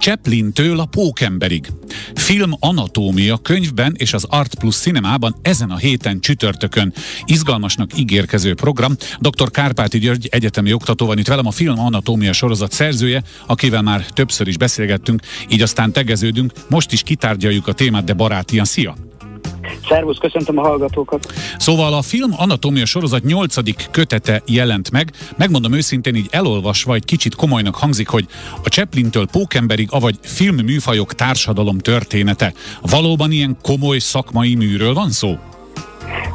Chaplin-től a Pókemberig. Film anatómia könyvben és az Art Plus cinemában ezen a héten csütörtökön. Izgalmasnak ígérkező program. Dr. Kárpáti György egyetemi oktató van itt velem, a Film anatómia sorozat szerzője, akivel már többször is beszélgettünk, így aztán tegeződünk. Most is kitárgyaljuk a témát, de barátian. Szia! Szervusz, köszöntöm a hallgatókat. Szóval a film Anatómia sorozat nyolcadik kötete jelent meg. Megmondom őszintén, így elolvasva egy kicsit komolynak hangzik, hogy a Chaplintől Pókemberig, avagy filmműfajok társadalom története. Valóban ilyen komoly szakmai műről van szó?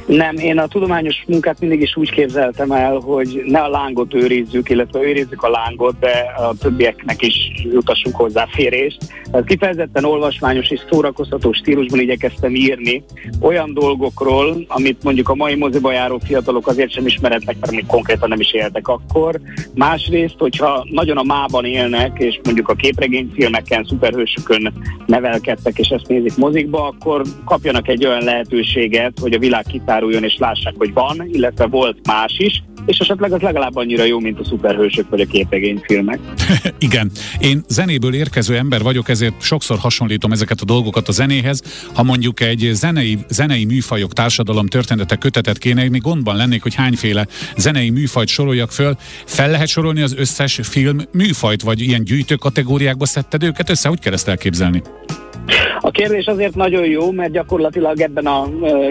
Nem, én a tudományos munkát mindig is úgy képzeltem el, hogy ne a lángot őrizzük, illetve őrizzük a lángot, de a többieknek is jutassunk hozzáférést. Tehát kifejezetten olvasmányos és szórakoztató stílusban igyekeztem írni olyan dolgokról, amit mondjuk a mai moziba járó fiatalok azért sem ismeretnek, mert még konkrétan nem is éltek akkor. Másrészt, hogyha nagyon a mában élnek, és mondjuk a képregényfilmeken, szuperhősökön nevelkedtek, és ezt nézik mozikba, akkor kapjanak egy olyan lehetőséget, hogy a világ kitáruljon és lássák, hogy van, illetve volt más is, és esetleg az legalább annyira jó, mint a szuperhősök vagy a képregényfilmek. Igen, én zenéből érkező ember vagyok, ezért sokszor hasonlítom ezeket a dolgokat a zenéhez. Ha mondjuk egy zenei, zenei műfajok társadalom története kötetet kéne írni, gondban lennék, hogy hányféle zenei műfajt soroljak föl. Fel lehet sorolni az összes film műfajt, vagy ilyen gyűjtő kategóriákba szedted őket össze? Úgy kell ezt elképzelni? A kérdés azért nagyon jó, mert gyakorlatilag ebben a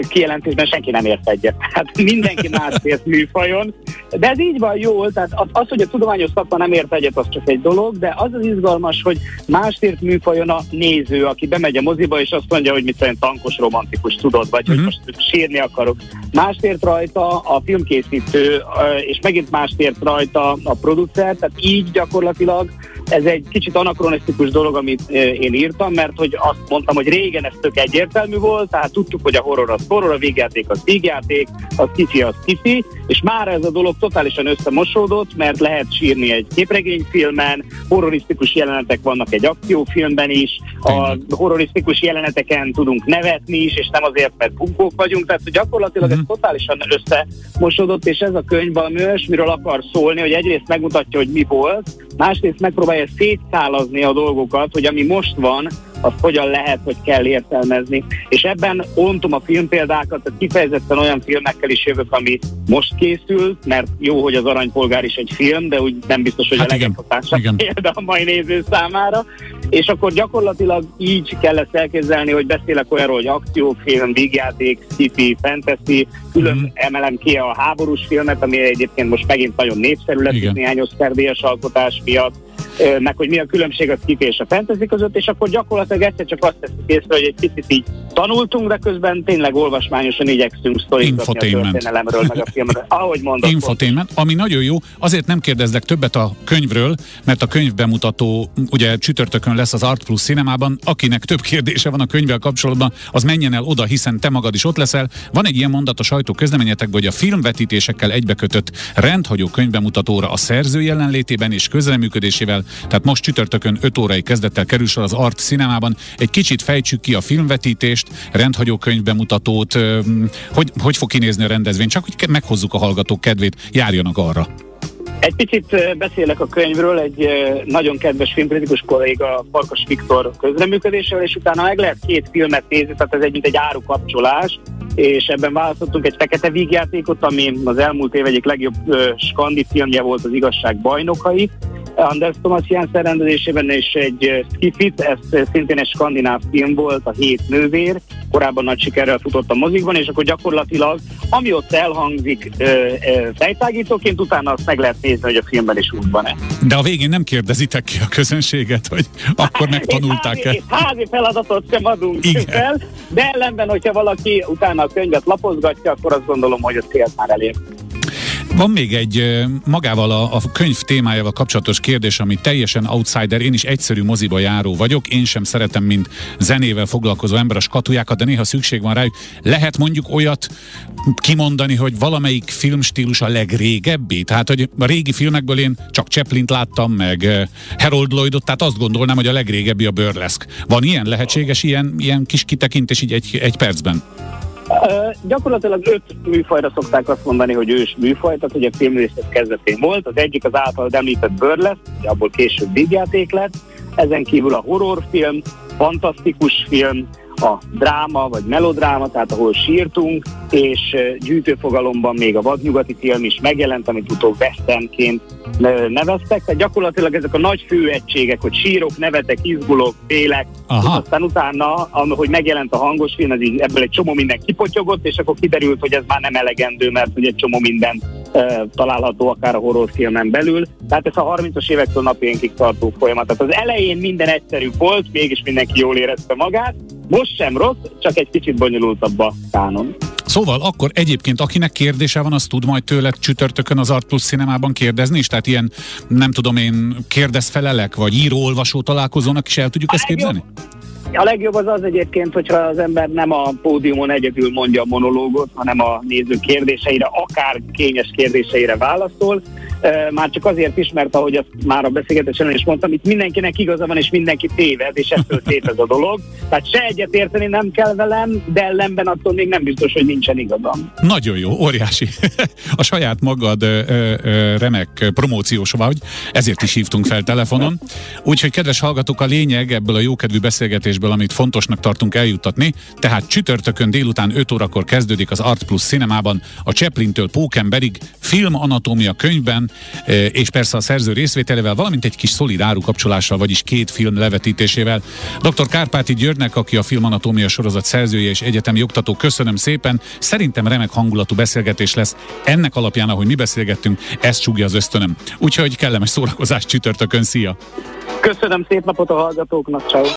kijelentésben senki nem ért egyet. Hát mindenki más ért műfajon, de ez így van jól, tehát az, hogy a tudományos szakma nem ért egyet, az csak egy dolog, de az az izgalmas, hogy más ért műfajon a néző, aki bemegy a moziba, és azt mondja, hogy mit szerint tankos romantikus, tudod, vagy uh-huh. hogy mhm. most sírni akarok. Más ért rajta a filmkészítő, és megint más ért rajta a producer, tehát így gyakorlatilag ez egy kicsit anakronisztikus dolog, amit én írtam, mert hogy azt mondtam, hogy régen ez tök egyértelmű volt, tehát tudtuk, hogy a horror az horror, a végjáték az végjáték, a kifi az kifi, és már ez a dolog totálisan összemosódott, mert lehet sírni egy képregényfilmen, horrorisztikus jelenetek vannak egy akciófilmben is, a horrorisztikus jeleneteken tudunk nevetni is, és nem azért, mert bunkók vagyunk, tehát gyakorlatilag ez mhm. totálisan összemosódott, és ez a könyv valami olyasmiről akar szólni, hogy egyrészt megmutatja, hogy mi volt, másrészt megpróbálja szétszálazni a dolgokat, hogy ami most van, azt hogyan lehet, hogy kell értelmezni. És ebben ontom a filmpéldákat, tehát kifejezetten olyan filmekkel is jövök, ami most készült, mert jó, hogy az Aranypolgár is egy film, de úgy nem biztos, hogy hát a leghatásabb példa a mai néző számára. És akkor gyakorlatilag így kell ezt elképzelni, hogy beszélek olyanról, hogy akciófilm, vígjáték, sci fantasy, külön mm. emelem ki a háborús filmet, ami egyébként most megint nagyon népszerű lett néhány Oscar alkotás miatt, meg hogy mi a különbség a sci és a fantasy között, és akkor gyakorlatilag egyszer csak azt teszünk észre, hogy egy picit így tanultunk, de közben tényleg olvasmányosan igyekszünk sztorítani a történelemről, meg a filmről, ahogy mondod. Infotainment, ami nagyon jó, azért nem kérdezlek többet a könyvről, mert a könyv bemutató ugye csütörtökön lesz az Art Plus cinemában, akinek több kérdése van a könyvvel kapcsolatban, az menjen el oda, hiszen te magad is ott leszel. Van egy ilyen mondat a sajtó közleményetekben, hogy a filmvetítésekkel egybekötött rendhagyó könyvbemutatóra a szerző jelenlétében és közreműködésével tehát most csütörtökön 5 órai kezdettel kerül az Art Cinemában. Egy kicsit fejtsük ki a filmvetítést, rendhagyó könyvbemutatót, hogy, hogy fog kinézni a rendezvény, csak hogy meghozzuk a hallgatók kedvét, járjanak arra. Egy picit beszélek a könyvről, egy nagyon kedves filmkritikus kolléga Farkas Viktor közreműködésével, és utána meg lehet két filmet nézni, tehát ez egy mint egy árukapcsolás, és ebben választottunk egy fekete vígjátékot, ami az elmúlt év egyik legjobb skandi filmje volt az igazság bajnokai, Anders Thomas Jensen rendezésében, és egy skifit, ez szintén egy skandináv film volt, a Hét nővér, korábban nagy sikerrel futott a mozikban, és akkor gyakorlatilag, ami ott elhangzik ö, ö, fejtágítóként, utána azt meg lehet nézni, hogy a filmben is úgy van-e. De a végén nem kérdezitek ki a közönséget, hogy akkor megtanulták-e? házi, házi feladatot sem adunk Igen. fel, de ellenben, hogyha valaki utána a könyvet lapozgatja, akkor azt gondolom, hogy a célt már elér. Van még egy magával a, a könyv témájával kapcsolatos kérdés, ami teljesen outsider. Én is egyszerű moziba járó vagyok, én sem szeretem, mint zenével foglalkozó ember a skatujákat, de néha szükség van rájuk. Lehet mondjuk olyat kimondani, hogy valamelyik filmstílus a legrégebbi? Tehát, hogy a régi filmekből én csak Chaplin-t láttam, meg Harold Lloydot, tehát azt gondolnám, hogy a legrégebbi a burlesque. Van ilyen lehetséges, ilyen, ilyen kis kitekintés így egy, egy percben? Gyakorlatilag öt műfajra szokták azt mondani, hogy ős műfaj, tehát hogy a filmrészet kezdetén volt. Az egyik az által említett burlesque, abból később vígjáték lett. Ezen kívül a horrorfilm, fantasztikus film, a dráma vagy melodráma, tehát ahol sírtunk, és gyűjtőfogalomban még a vadnyugati film is megjelent, amit utóbb westernként neveztek. Tehát gyakorlatilag ezek a nagy főegységek, hogy sírok, nevetek, izgulok, félek, Aha. aztán utána, hogy megjelent a hangos film, ez így, ebből egy csomó minden kipotyogott, és akkor kiderült, hogy ez már nem elegendő, mert hogy egy csomó minden található akár a horrorfilmen belül. Tehát ez a 30-as évektől napjainkig tartó folyamat. Tehát az elején minden egyszerű volt, mégis mindenki jól érezte magát, most sem rossz, csak egy kicsit bonyolultabb a kánon. Szóval akkor egyébként akinek kérdése van, az tud majd tőled csütörtökön az Art Plus Cinemában kérdezni, és tehát ilyen, nem tudom én, kérdez-felelek, vagy író-olvasó találkozónak is el tudjuk ezt képzelni? A legjobb az az egyébként, hogyha az ember nem a pódiumon egyedül mondja a monológot, hanem a néző kérdéseire, akár kényes kérdéseire válaszol. Már csak azért is, mert ahogy azt már a beszélgetésen is mondtam, itt mindenkinek igaza van, és mindenki téved, és ettől téved a dolog. Tehát se egyet érteni nem kell velem, de ellenben attól még nem biztos, hogy nincsen igazam. Nagyon jó, óriási. A saját magad remek promóciós vagy, ezért is hívtunk fel telefonon. Úgyhogy kedves hallgatók, a lényeg ebből a jókedvű beszélgetésből, amit fontosnak tartunk eljuttatni, tehát csütörtökön délután 5 órakor kezdődik az Art Plus cinemában, a Chaplin-től Pókenberig, filmanatómia könyvben, és persze a szerző részvételével, valamint egy kis szolid árukapcsolással, vagyis két film levetítésével. Dr. Kárpáti Györgynek, aki a Filmanatómia sorozat szerzője és egyetemi oktató, köszönöm szépen. Szerintem remek hangulatú beszélgetés lesz. Ennek alapján, ahogy mi beszélgettünk, ezt csúgja az ösztönöm. Úgyhogy kellemes szórakozás csütörtökön, szia! Köszönöm szép napot a hallgatóknak, ciao.